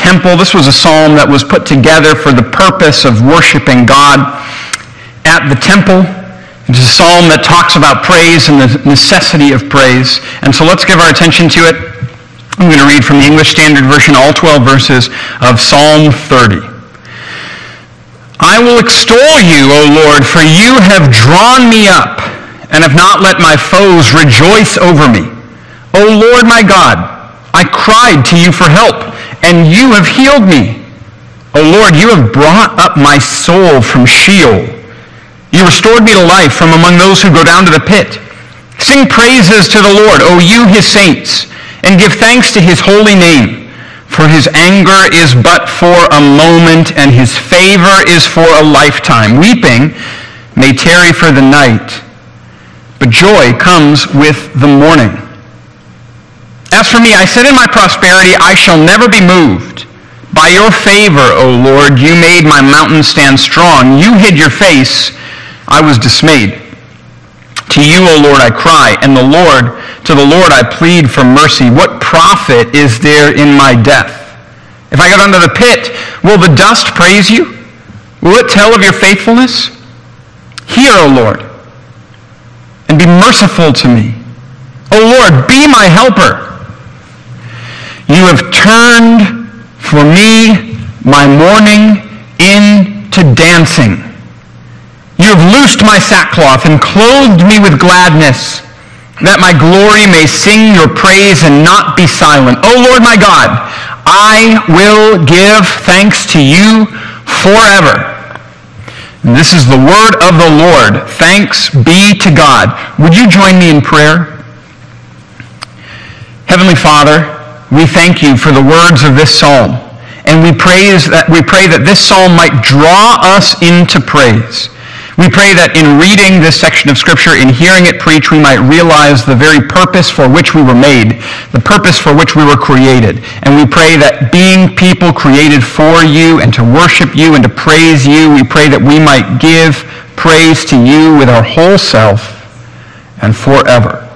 temple. This was a psalm that was put together for the purpose of worshiping God at the temple. It's a psalm that talks about praise and the necessity of praise. And so let's give our attention to it. I'm going to read from the English Standard Version all 12 verses of Psalm 30. I will extol you, O Lord, for you have drawn me up and have not let my foes rejoice over me. O Lord my God, I cried to you for help, and you have healed me. O Lord, you have brought up my soul from Sheol. You restored me to life from among those who go down to the pit. Sing praises to the Lord, O you his saints, and give thanks to his holy name. For his anger is but for a moment, and his favor is for a lifetime. Weeping may tarry for the night, but joy comes with the morning. As for me, I said in my prosperity, I shall never be moved. By your favor, O Lord, you made my mountain stand strong. You hid your face I was dismayed. To you, O Lord, I cry, and the Lord, to the Lord I plead for mercy. What profit is there in my death? If I get under the pit, will the dust praise you? Will it tell of your faithfulness? Hear, O Lord, and be merciful to me. O Lord, be my helper. You have turned for me my mourning into dancing. You have loosed my sackcloth and clothed me with gladness, that my glory may sing your praise and not be silent. O Lord my God, I will give thanks to you forever. And this is the word of the Lord. Thanks be to God. Would you join me in prayer? Heavenly Father, we thank you for the words of this psalm. And we, praise that, we pray that this psalm might draw us into praise. We pray that in reading this section of Scripture, in hearing it preached, we might realize the very purpose for which we were made, the purpose for which we were created. And we pray that being people created for you and to worship you and to praise you, we pray that we might give praise to you with our whole self and forever.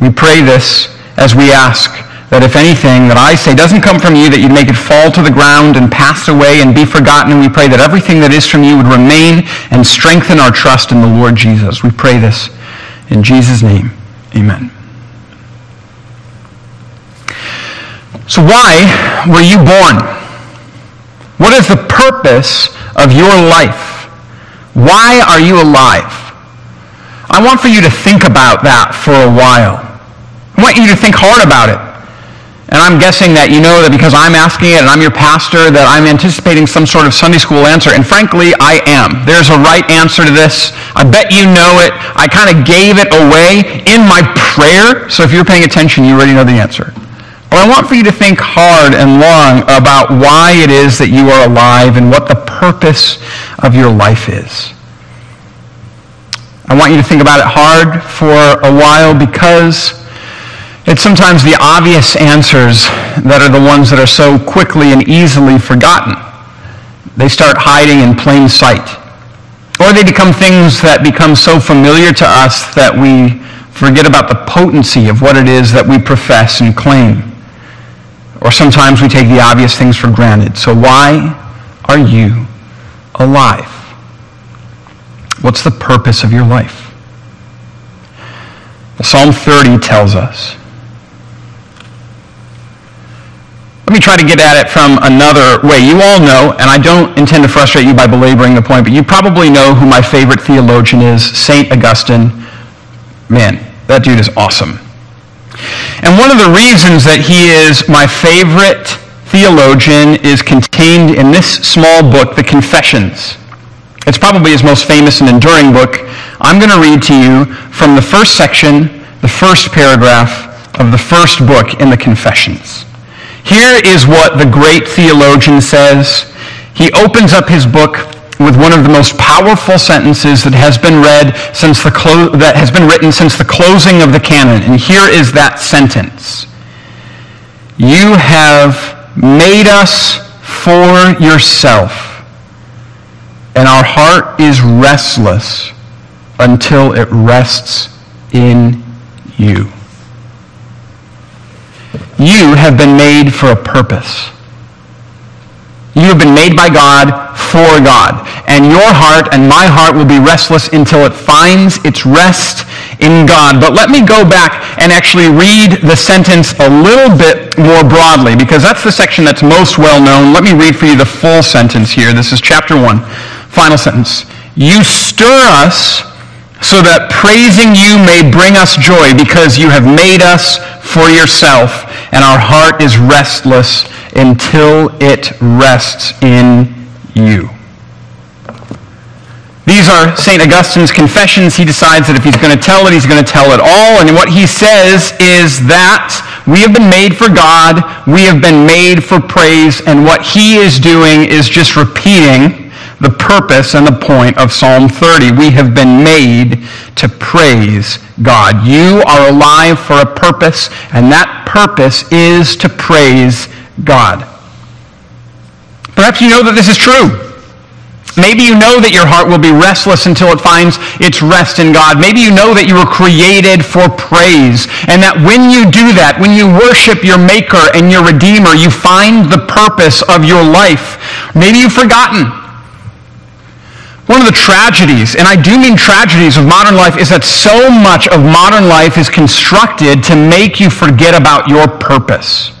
We pray this as we ask that if anything that I say doesn't come from you, that you'd make it fall to the ground and pass away and be forgotten. And we pray that everything that is from you would remain and strengthen our trust in the Lord Jesus. We pray this in Jesus' name. Amen. So why were you born? What is the purpose of your life? Why are you alive? I want for you to think about that for a while. I want you to think hard about it. And I'm guessing that you know that because I'm asking it and I'm your pastor that I'm anticipating some sort of Sunday school answer. And frankly, I am. There's a right answer to this. I bet you know it. I kind of gave it away in my prayer. So if you're paying attention, you already know the answer. Well, I want for you to think hard and long about why it is that you are alive and what the purpose of your life is. I want you to think about it hard for a while because it's sometimes the obvious answers that are the ones that are so quickly and easily forgotten. They start hiding in plain sight. Or they become things that become so familiar to us that we forget about the potency of what it is that we profess and claim. Or sometimes we take the obvious things for granted. So why are you alive? What's the purpose of your life? Psalm 30 tells us Let me try to get at it from another way. You all know, and I don't intend to frustrate you by belaboring the point, but you probably know who my favorite theologian is, St. Augustine. Man, that dude is awesome. And one of the reasons that he is my favorite theologian is contained in this small book, The Confessions. It's probably his most famous and enduring book. I'm going to read to you from the first section, the first paragraph of the first book in the Confessions. Here is what the great theologian says. He opens up his book with one of the most powerful sentences that has been read since the clo- that has been written since the closing of the canon. And here is that sentence. You have made us for yourself, and our heart is restless until it rests in you. You have been made for a purpose. You have been made by God for God. And your heart and my heart will be restless until it finds its rest in God. But let me go back and actually read the sentence a little bit more broadly because that's the section that's most well known. Let me read for you the full sentence here. This is chapter 1, final sentence. You stir us so that praising you may bring us joy because you have made us for yourself and our heart is restless until it rests in you. These are St. Augustine's confessions. He decides that if he's going to tell it, he's going to tell it all. And what he says is that we have been made for God, we have been made for praise, and what he is doing is just repeating the purpose and the point of Psalm 30. We have been made to praise God. You are alive for a purpose, and that purpose is to praise God. Perhaps you know that this is true. Maybe you know that your heart will be restless until it finds its rest in God. Maybe you know that you were created for praise and that when you do that, when you worship your Maker and your Redeemer, you find the purpose of your life. Maybe you've forgotten. One of the tragedies, and I do mean tragedies of modern life, is that so much of modern life is constructed to make you forget about your purpose.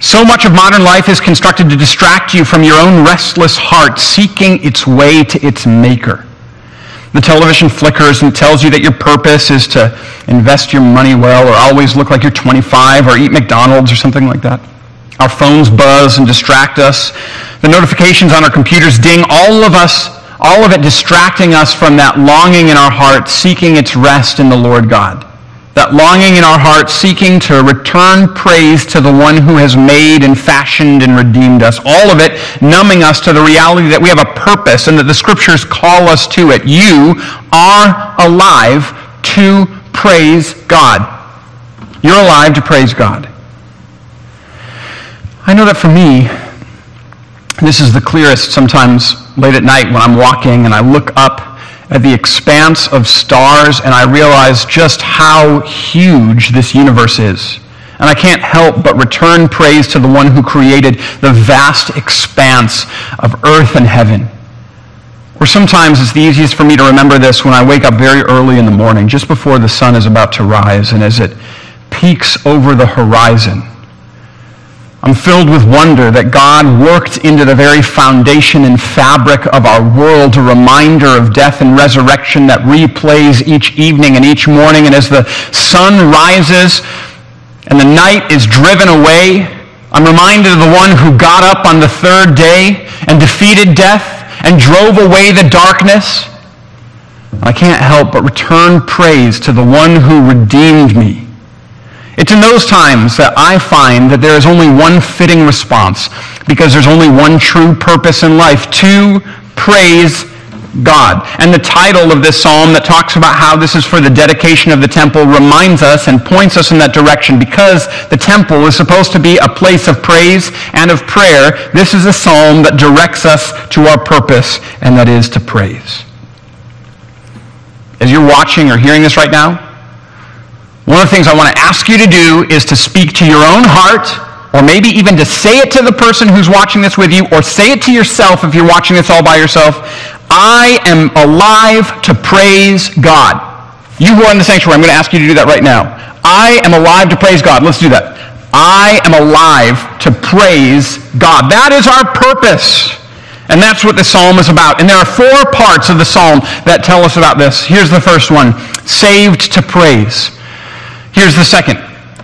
So much of modern life is constructed to distract you from your own restless heart seeking its way to its maker. The television flickers and tells you that your purpose is to invest your money well or always look like you're 25 or eat McDonald's or something like that. Our phones buzz and distract us. The notifications on our computers ding, all of us, all of it distracting us from that longing in our heart, seeking its rest in the Lord God that longing in our hearts seeking to return praise to the one who has made and fashioned and redeemed us. All of it numbing us to the reality that we have a purpose and that the scriptures call us to it. You are alive to praise God. You're alive to praise God. I know that for me, this is the clearest sometimes late at night when I'm walking and I look up at the expanse of stars and I realize just how huge this universe is. And I can't help but return praise to the one who created the vast expanse of earth and heaven. Or sometimes it's the easiest for me to remember this when I wake up very early in the morning, just before the sun is about to rise, and as it peeks over the horizon, I'm filled with wonder that God worked into the very foundation and fabric of our world a reminder of death and resurrection that replays each evening and each morning. And as the sun rises and the night is driven away, I'm reminded of the one who got up on the third day and defeated death and drove away the darkness. I can't help but return praise to the one who redeemed me it's in those times that I find that there is only one fitting response because there's only one true purpose in life to praise God. And the title of this psalm that talks about how this is for the dedication of the temple reminds us and points us in that direction because the temple is supposed to be a place of praise and of prayer. This is a psalm that directs us to our purpose, and that is to praise. As you're watching or hearing this right now, one of the things I want to ask you to do is to speak to your own heart, or maybe even to say it to the person who's watching this with you, or say it to yourself if you're watching this all by yourself. I am alive to praise God. You who are in the sanctuary, I'm going to ask you to do that right now. I am alive to praise God. Let's do that. I am alive to praise God. That is our purpose. And that's what the psalm is about. And there are four parts of the psalm that tell us about this. Here's the first one saved to praise. Here's the second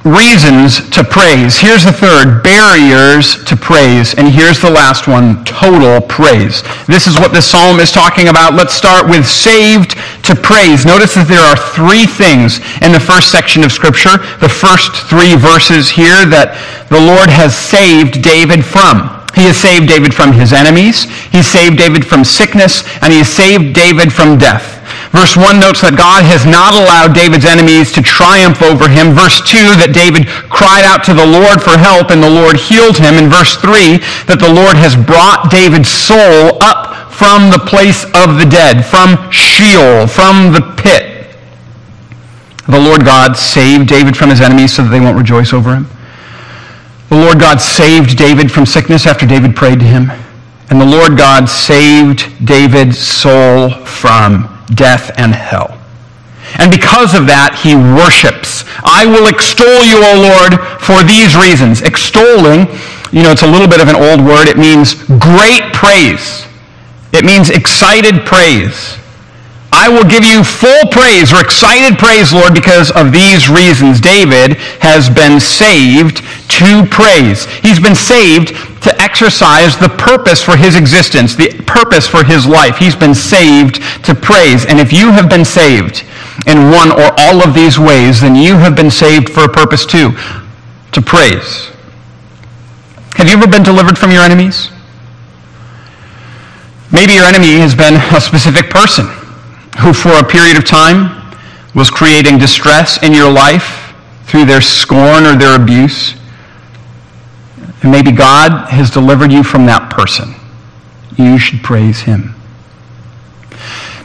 reasons to praise. Here's the third barriers to praise. And here's the last one total praise. This is what this psalm is talking about. Let's start with saved to praise. Notice that there are three things in the first section of Scripture, the first three verses here that the Lord has saved David from. He has saved David from his enemies. He saved David from sickness, and he has saved David from death. Verse 1 notes that God has not allowed David's enemies to triumph over him. Verse 2 that David cried out to the Lord for help and the Lord healed him. And verse 3 that the Lord has brought David's soul up from the place of the dead, from Sheol, from the pit. The Lord God saved David from his enemies so that they won't rejoice over him. The Lord God saved David from sickness after David prayed to him. And the Lord God saved David's soul from death and hell. And because of that, he worships. I will extol you, O Lord, for these reasons. Extolling, you know, it's a little bit of an old word. It means great praise. It means excited praise. I will give you full praise or excited praise, Lord, because of these reasons. David has been saved to praise. He's been saved to exercise the purpose for his existence, the purpose for his life. He's been saved to praise. And if you have been saved, in one or all of these ways, then you have been saved for a purpose too, to praise. Have you ever been delivered from your enemies? Maybe your enemy has been a specific person who, for a period of time, was creating distress in your life through their scorn or their abuse. And maybe God has delivered you from that person. You should praise him.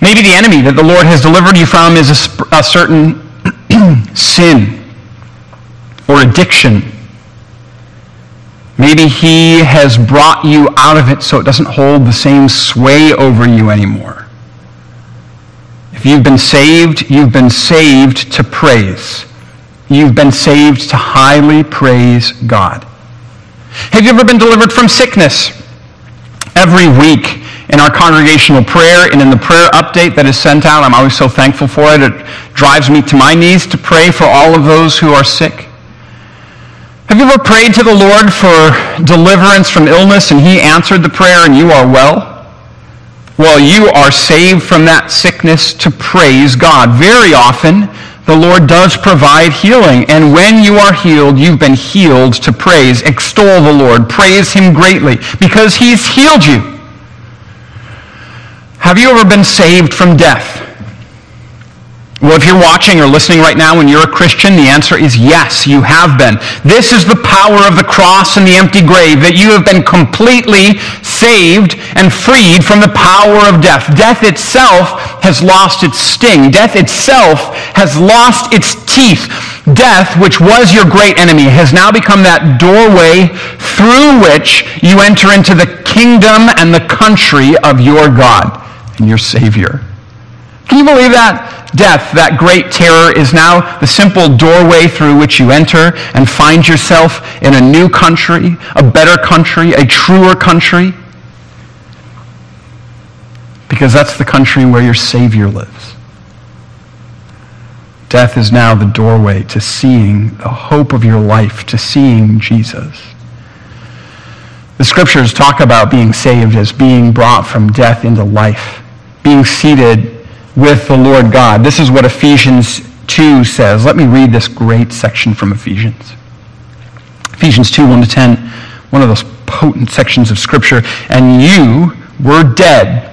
Maybe the enemy that the Lord has delivered you from is a, a certain sin or addiction. Maybe he has brought you out of it so it doesn't hold the same sway over you anymore. If you've been saved, you've been saved to praise. You've been saved to highly praise God. Have you ever been delivered from sickness? Every week, in our congregational prayer and in the prayer update that is sent out. I'm always so thankful for it. It drives me to my knees to pray for all of those who are sick. Have you ever prayed to the Lord for deliverance from illness and he answered the prayer and you are well? Well, you are saved from that sickness to praise God. Very often, the Lord does provide healing. And when you are healed, you've been healed to praise. Extol the Lord. Praise him greatly because he's healed you. Have you ever been saved from death? Well, if you're watching or listening right now and you're a Christian, the answer is yes, you have been. This is the power of the cross and the empty grave, that you have been completely saved and freed from the power of death. Death itself has lost its sting. Death itself has lost its teeth. Death, which was your great enemy, has now become that doorway through which you enter into the kingdom and the country of your God and your Savior. Can you believe that? Death, that great terror, is now the simple doorway through which you enter and find yourself in a new country, a better country, a truer country. Because that's the country where your Savior lives. Death is now the doorway to seeing the hope of your life, to seeing Jesus. The scriptures talk about being saved as being brought from death into life being seated with the Lord God. This is what Ephesians 2 says. Let me read this great section from Ephesians. Ephesians 2, 1 to 10, one of those potent sections of Scripture. And you were dead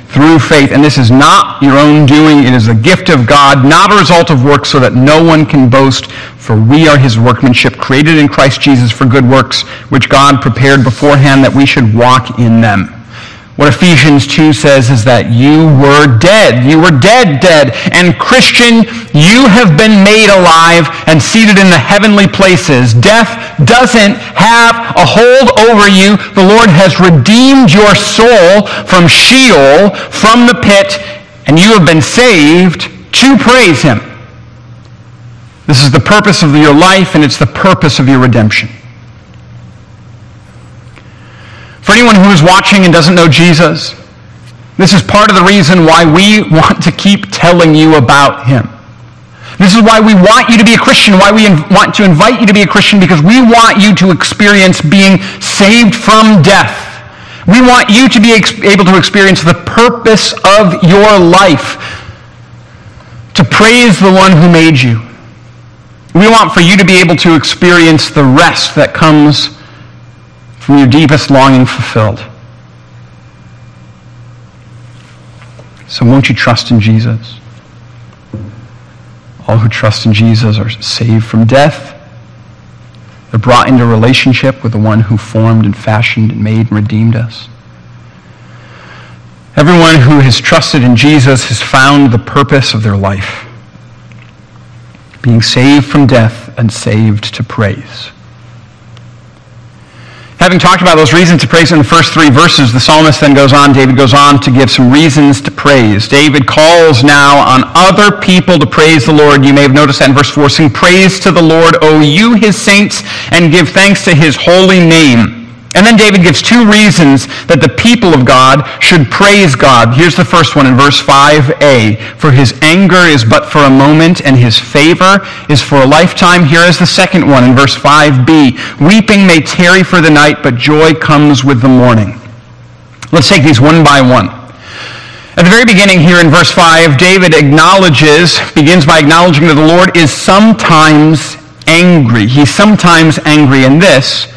through faith. And this is not your own doing. It is a gift of God, not a result of works, so that no one can boast. For we are his workmanship, created in Christ Jesus for good works, which God prepared beforehand that we should walk in them. What Ephesians 2 says is that you were dead. You were dead, dead. And Christian, you have been made alive and seated in the heavenly places. Death doesn't have a hold over you. The Lord has redeemed your soul from Sheol, from the pit, and you have been saved to praise him. This is the purpose of your life, and it's the purpose of your redemption. For anyone who is watching and doesn't know Jesus, this is part of the reason why we want to keep telling you about him. This is why we want you to be a Christian, why we want to invite you to be a Christian, because we want you to experience being saved from death. We want you to be able to experience the purpose of your life, to praise the one who made you. We want for you to be able to experience the rest that comes from your deepest longing fulfilled. So won't you trust in Jesus? All who trust in Jesus are saved from death. They're brought into relationship with the one who formed and fashioned and made and redeemed us. Everyone who has trusted in Jesus has found the purpose of their life being saved from death and saved to praise. Having talked about those reasons to praise in the first three verses, the psalmist then goes on, David goes on to give some reasons to praise. David calls now on other people to praise the Lord. You may have noticed that in verse 4. Sing praise to the Lord, O you, his saints, and give thanks to his holy name. And then David gives two reasons that the people of God should praise God. Here's the first one in verse 5a. For his anger is but for a moment, and his favor is for a lifetime. Here is the second one in verse 5b. Weeping may tarry for the night, but joy comes with the morning. Let's take these one by one. At the very beginning here in verse 5, David acknowledges, begins by acknowledging that the Lord is sometimes angry. He's sometimes angry in this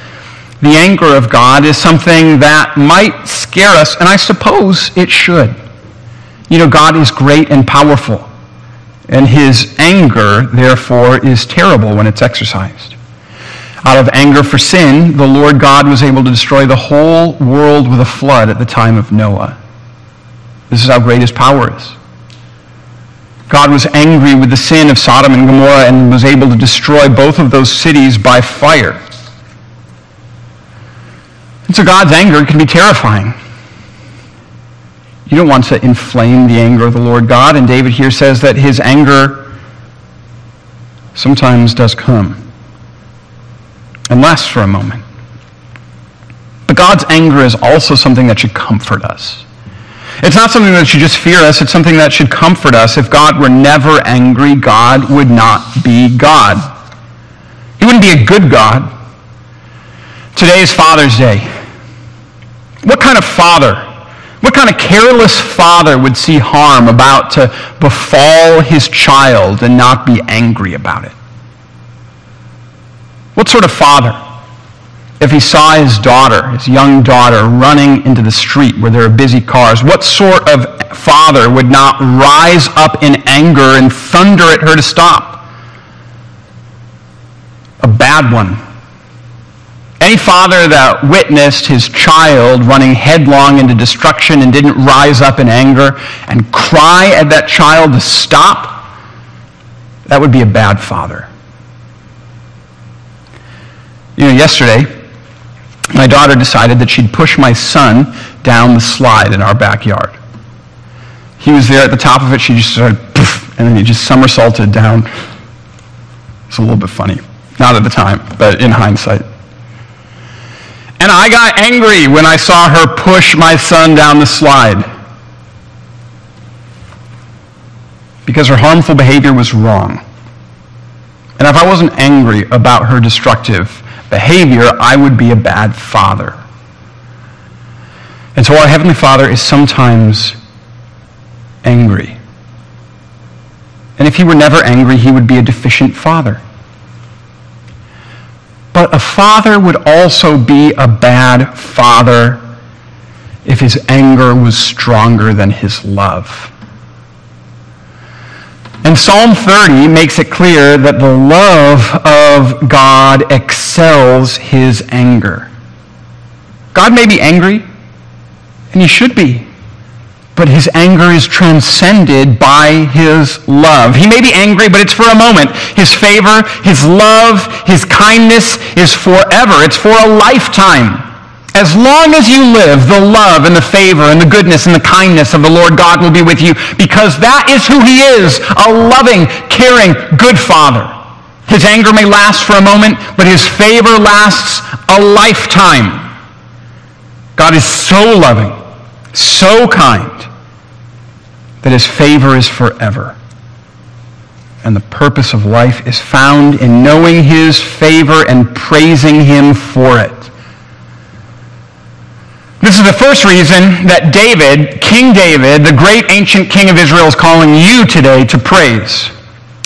the anger of God is something that might scare us, and I suppose it should. You know, God is great and powerful, and his anger, therefore, is terrible when it's exercised. Out of anger for sin, the Lord God was able to destroy the whole world with a flood at the time of Noah. This is how great his power is. God was angry with the sin of Sodom and Gomorrah and was able to destroy both of those cities by fire. And so God's anger can be terrifying. You don't want to inflame the anger of the Lord God. And David here says that his anger sometimes does come and lasts for a moment. But God's anger is also something that should comfort us. It's not something that should just fear us, it's something that should comfort us. If God were never angry, God would not be God. He wouldn't be a good God. Today is Father's Day. What kind of father, what kind of careless father would see harm about to befall his child and not be angry about it? What sort of father, if he saw his daughter, his young daughter, running into the street where there are busy cars, what sort of father would not rise up in anger and thunder at her to stop? A bad one any father that witnessed his child running headlong into destruction and didn't rise up in anger and cry at that child to stop, that would be a bad father. You know, yesterday, my daughter decided that she'd push my son down the slide in our backyard. He was there at the top of it. She just started, poof, and then he just somersaulted down. It's a little bit funny. Not at the time, but in hindsight. And I got angry when I saw her push my son down the slide. Because her harmful behavior was wrong. And if I wasn't angry about her destructive behavior, I would be a bad father. And so our Heavenly Father is sometimes angry. And if he were never angry, he would be a deficient father. But a father would also be a bad father if his anger was stronger than his love. And Psalm 30 makes it clear that the love of God excels his anger. God may be angry, and he should be but his anger is transcended by his love. He may be angry, but it's for a moment. His favor, his love, his kindness is forever. It's for a lifetime. As long as you live, the love and the favor and the goodness and the kindness of the Lord God will be with you because that is who he is, a loving, caring, good father. His anger may last for a moment, but his favor lasts a lifetime. God is so loving so kind that his favor is forever. and the purpose of life is found in knowing his favor and praising him for it. This is the first reason that David, King David, the great ancient king of Israel, is calling you today to praise.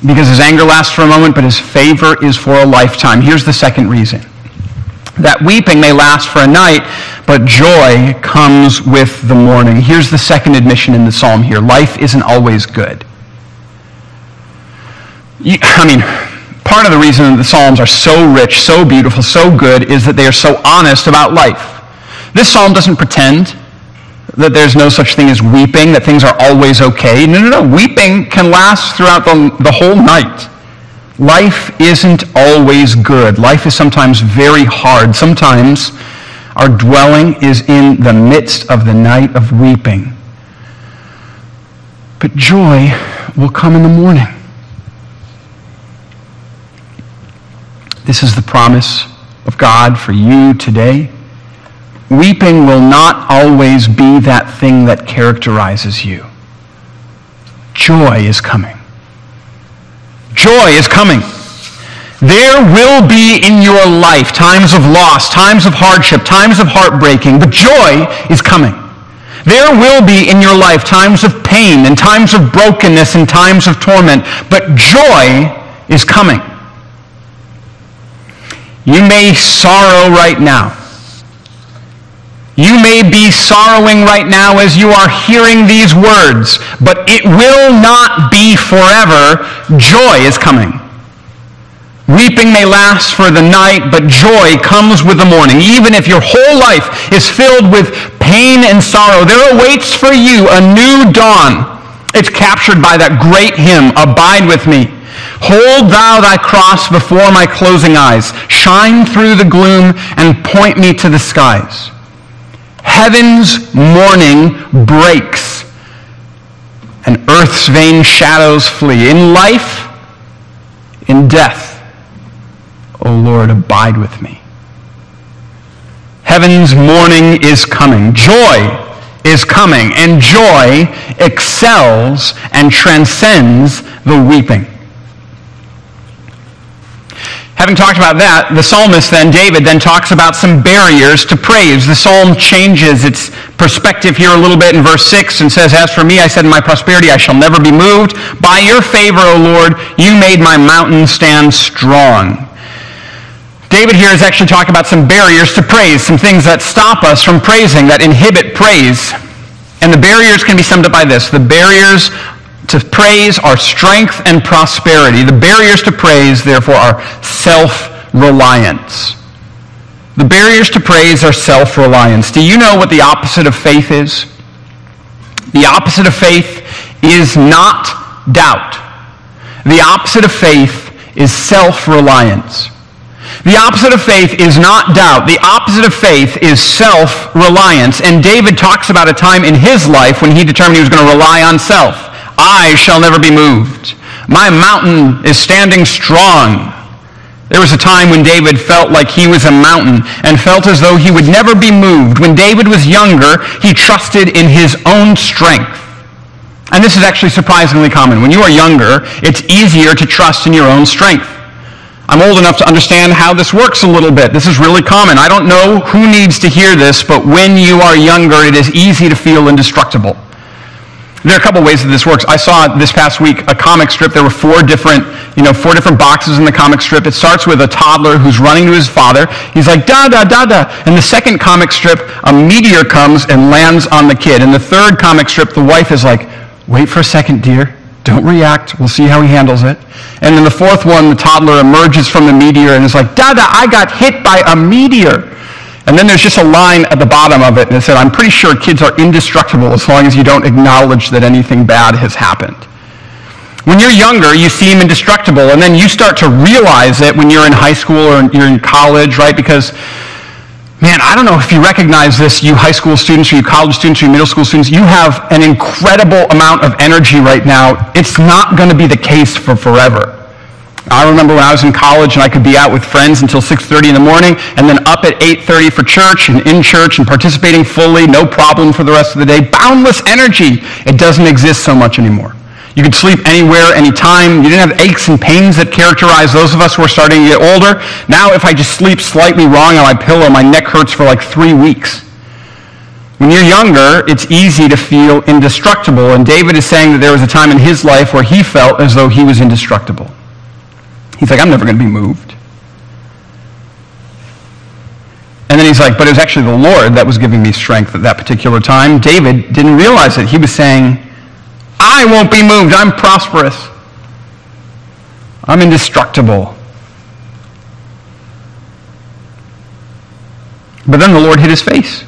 Because his anger lasts for a moment, but his favor is for a lifetime. Here's the second reason. That weeping may last for a night, but joy comes with the morning. Here's the second admission in the psalm here. Life isn't always good. I mean, part of the reason the Psalms are so rich, so beautiful, so good is that they are so honest about life. This psalm doesn't pretend that there's no such thing as weeping, that things are always okay. No, no, no. Weeping can last throughout the, the whole night. Life isn't always good. Life is sometimes very hard. Sometimes our dwelling is in the midst of the night of weeping. But joy will come in the morning. This is the promise of God for you today. Weeping will not always be that thing that characterizes you. Joy is coming. Joy is coming. There will be in your life times of loss, times of hardship, times of heartbreaking, but joy is coming. There will be in your life times of pain and times of brokenness and times of torment, but joy is coming. You may sorrow right now. You may be sorrowing right now as you are hearing these words, but it will not be forever. Joy is coming. Weeping may last for the night, but joy comes with the morning. Even if your whole life is filled with pain and sorrow, there awaits for you a new dawn. It's captured by that great hymn, Abide with Me. Hold thou thy cross before my closing eyes. Shine through the gloom and point me to the skies. Heaven's morning breaks and earth's vain shadows flee. In life, in death, O Lord, abide with me. Heaven's morning is coming. Joy is coming, and joy excels and transcends the weeping. Having talked about that, the psalmist then, David, then talks about some barriers to praise. The psalm changes its perspective here a little bit in verse 6 and says, As for me, I said in my prosperity, I shall never be moved. By your favor, O Lord, you made my mountain stand strong. David here is actually talking about some barriers to praise, some things that stop us from praising, that inhibit praise. And the barriers can be summed up by this. The barriers to praise are strength and prosperity. The barriers to praise, therefore, are self-reliance. The barriers to praise are self-reliance. Do you know what the opposite of faith is? The opposite of faith is not doubt. The opposite of faith is self-reliance. The opposite of faith is not doubt. The opposite of faith is self-reliance. And David talks about a time in his life when he determined he was going to rely on self. I shall never be moved. My mountain is standing strong. There was a time when David felt like he was a mountain and felt as though he would never be moved. When David was younger, he trusted in his own strength. And this is actually surprisingly common. When you are younger, it's easier to trust in your own strength. I'm old enough to understand how this works a little bit. This is really common. I don't know who needs to hear this, but when you are younger, it is easy to feel indestructible. There are a couple ways that this works. I saw this past week a comic strip. There were four different, you know, four different boxes in the comic strip. It starts with a toddler who's running to his father. He's like, da, da, da, da. And the second comic strip, a meteor comes and lands on the kid. And the third comic strip, the wife is like, wait for a second, dear. Don't react. We'll see how he handles it. And then the fourth one, the toddler emerges from the meteor and is like, da, da, I got hit by a meteor. And then there's just a line at the bottom of it, it said, I'm pretty sure kids are indestructible as long as you don't acknowledge that anything bad has happened. When you're younger, you seem indestructible, and then you start to realize it when you're in high school or you're in college, right? Because, man, I don't know if you recognize this, you high school students or you college students or you middle school students, you have an incredible amount of energy right now. It's not going to be the case for forever. I remember when I was in college and I could be out with friends until 6.30 in the morning and then up at 8.30 for church and in church and participating fully, no problem for the rest of the day. Boundless energy. It doesn't exist so much anymore. You could sleep anywhere, anytime. You didn't have aches and pains that characterize those of us who are starting to get older. Now, if I just sleep slightly wrong on my pillow, my neck hurts for like three weeks. When you're younger, it's easy to feel indestructible. And David is saying that there was a time in his life where he felt as though he was indestructible. He's like, I'm never going to be moved. And then he's like, but it was actually the Lord that was giving me strength at that particular time. David didn't realize it. He was saying, I won't be moved. I'm prosperous. I'm indestructible. But then the Lord hid his face.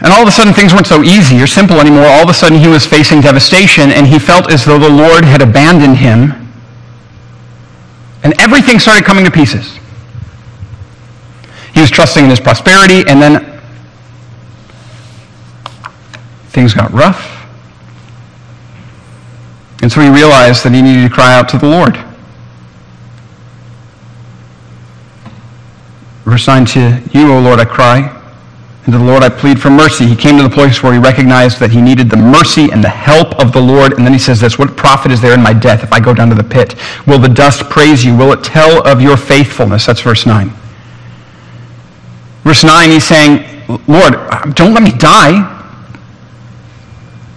And all of a sudden, things weren't so easy or simple anymore. All of a sudden, he was facing devastation, and he felt as though the Lord had abandoned him. And everything started coming to pieces. He was trusting in his prosperity, and then things got rough. And so he realized that he needed to cry out to the Lord. Verse 9 to you, O Lord, I cry. And to the Lord I plead for mercy. He came to the place where he recognized that he needed the mercy and the help of the Lord. And then he says this, What profit is there in my death if I go down to the pit? Will the dust praise you? Will it tell of your faithfulness? That's verse 9. Verse 9, he's saying, Lord, don't let me die.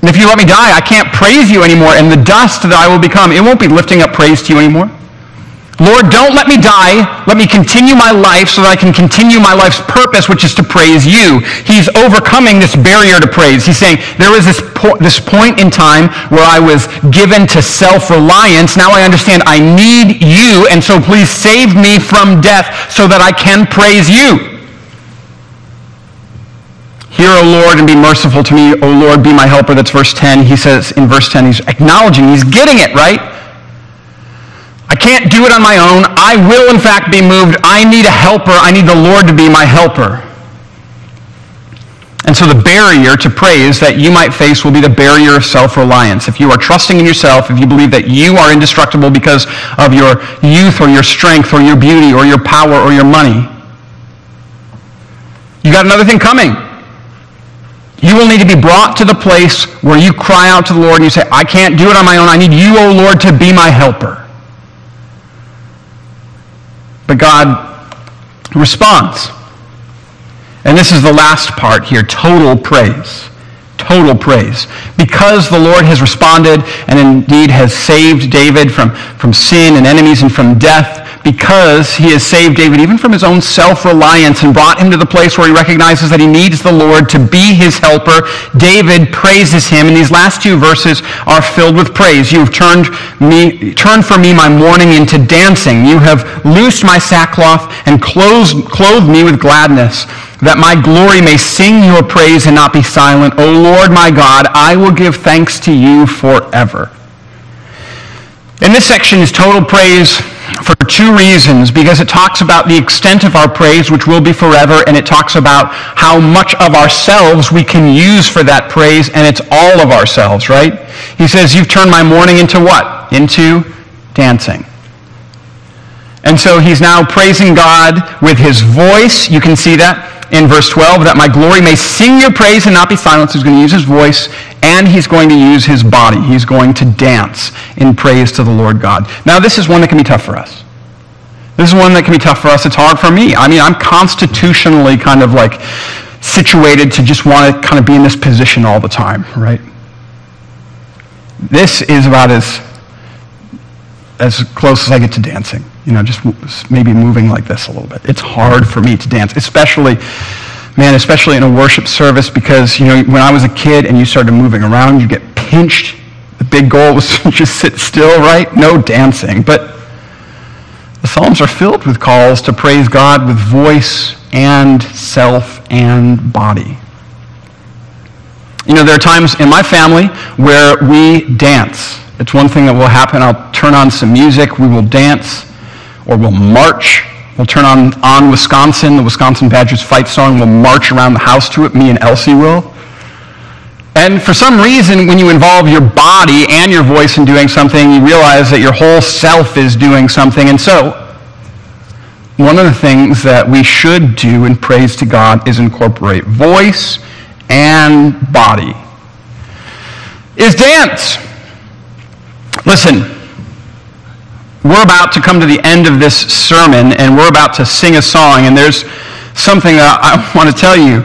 And if you let me die, I can't praise you anymore. And the dust that I will become, it won't be lifting up praise to you anymore. Lord, don't let me die. Let me continue my life so that I can continue my life's purpose, which is to praise you. He's overcoming this barrier to praise. He's saying, there was this, po- this point in time where I was given to self-reliance. Now I understand I need you, and so please save me from death so that I can praise you. Hear, O Lord, and be merciful to me. O Lord, be my helper. That's verse 10. He says in verse 10, he's acknowledging, he's getting it, right? Can't do it on my own. I will, in fact, be moved. I need a helper. I need the Lord to be my helper. And so the barrier to praise that you might face will be the barrier of self-reliance. If you are trusting in yourself, if you believe that you are indestructible because of your youth or your strength or your beauty or your power or your money, you got another thing coming. You will need to be brought to the place where you cry out to the Lord and you say, I can't do it on my own. I need you, O Lord, to be my helper. But God responds. And this is the last part here total praise. Total praise. Because the Lord has responded and indeed has saved David from, from sin and enemies and from death, because he has saved David even from his own self-reliance and brought him to the place where he recognizes that he needs the Lord to be his helper. David praises him, and these last two verses are filled with praise. You have turned me, turned for me my mourning into dancing. You have loosed my sackcloth and clothed, clothed me with gladness that my glory may sing your praise and not be silent. O Lord my God, I will give thanks to you forever. And this section is total praise for two reasons. Because it talks about the extent of our praise, which will be forever, and it talks about how much of ourselves we can use for that praise, and it's all of ourselves, right? He says, You've turned my mourning into what? Into dancing. And so he's now praising God with his voice. You can see that in verse 12, that my glory may sing your praise and not be silenced. He's going to use his voice and he's going to use his body. He's going to dance in praise to the Lord God. Now, this is one that can be tough for us. This is one that can be tough for us. It's hard for me. I mean, I'm constitutionally kind of like situated to just want to kind of be in this position all the time, right? This is about as as close as I get to dancing. You know, just maybe moving like this a little bit. It's hard for me to dance, especially, man, especially in a worship service because, you know, when I was a kid and you started moving around, you get pinched. The big goal was to just sit still, right? No dancing. But the Psalms are filled with calls to praise God with voice and self and body. You know, there are times in my family where we dance. It's one thing that will happen. I'll turn on some music, we will dance, or we'll march. We'll turn on, on Wisconsin, the Wisconsin Badgers fight song. We'll march around the house to it, me and Elsie will. And for some reason, when you involve your body and your voice in doing something, you realize that your whole self is doing something. And so, one of the things that we should do in praise to God is incorporate voice and body. is dance. Listen, we're about to come to the end of this sermon and we're about to sing a song, and there's something that I want to tell you.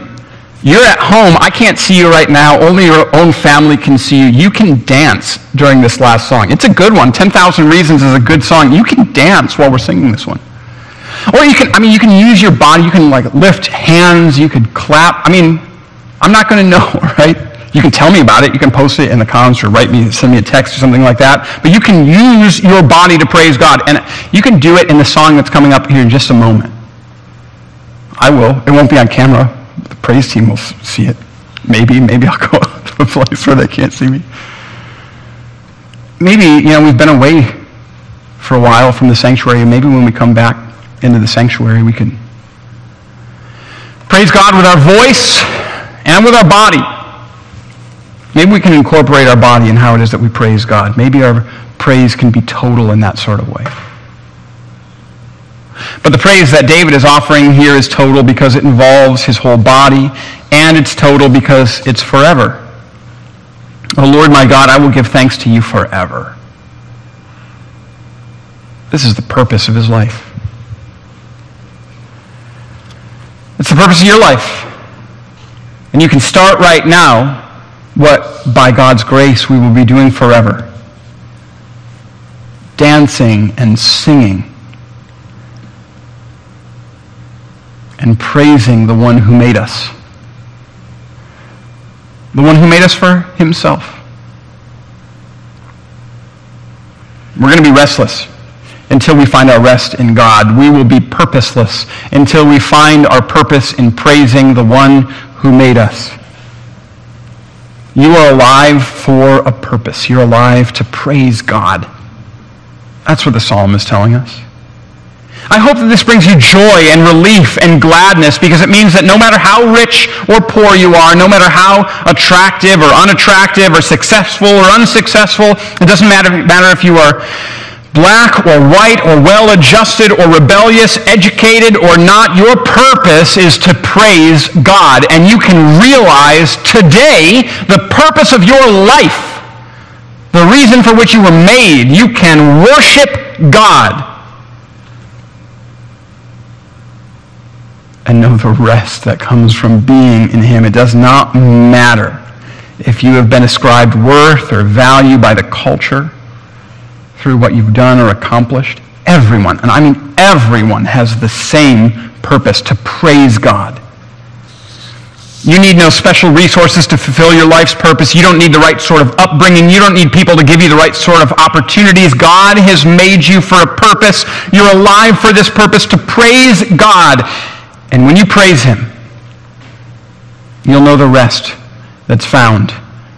You're at home. I can't see you right now. Only your own family can see you. You can dance during this last song. It's a good one. 10,000 Reasons is a good song. You can dance while we're singing this one. Or you can, I mean, you can use your body. You can like lift hands. You could clap. I mean, I'm not going to know, right? You can tell me about it. You can post it in the comments or write me, send me a text or something like that. But you can use your body to praise God. And you can do it in the song that's coming up here in just a moment. I will. It won't be on camera. The praise team will see it. Maybe, maybe I'll go to a place where they can't see me. Maybe, you know, we've been away for a while from the sanctuary. Maybe when we come back into the sanctuary, we can praise God with our voice and with our body. Maybe we can incorporate our body in how it is that we praise God. Maybe our praise can be total in that sort of way. But the praise that David is offering here is total because it involves his whole body, and it's total because it's forever. Oh Lord my God, I will give thanks to you forever. This is the purpose of his life. It's the purpose of your life. And you can start right now what, by God's grace, we will be doing forever dancing and singing and praising the one who made us. The one who made us for himself. We're going to be restless until we find our rest in God. We will be purposeless until we find our purpose in praising the one who made us. You are alive for a purpose. You're alive to praise God. That's what the psalm is telling us. I hope that this brings you joy and relief and gladness because it means that no matter how rich or poor you are, no matter how attractive or unattractive or successful or unsuccessful, it doesn't matter, matter if you are black or white or well adjusted or rebellious, educated or not, your purpose is to praise God. And you can realize today the purpose of your life, the reason for which you were made. You can worship God. And know the rest that comes from being in Him. It does not matter if you have been ascribed worth or value by the culture through what you've done or accomplished. Everyone, and I mean everyone, has the same purpose to praise God. You need no special resources to fulfill your life's purpose. You don't need the right sort of upbringing. You don't need people to give you the right sort of opportunities. God has made you for a purpose. You're alive for this purpose to praise God. And when you praise Him, you'll know the rest that's found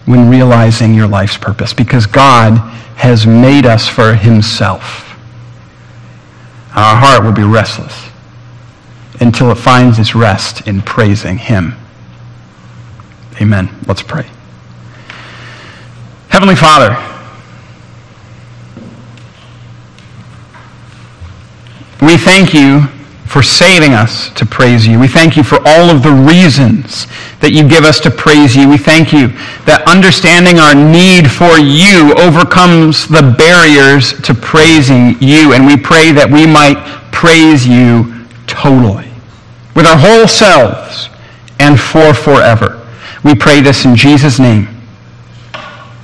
when realizing your life's purpose because God has made us for himself. Our heart will be restless until it finds its rest in praising him. Amen. Let's pray. Heavenly Father, we thank you for saving us to praise you. We thank you for all of the reasons that you give us to praise you. We thank you that understanding our need for you overcomes the barriers to praising you. And we pray that we might praise you totally, with our whole selves and for forever. We pray this in Jesus' name.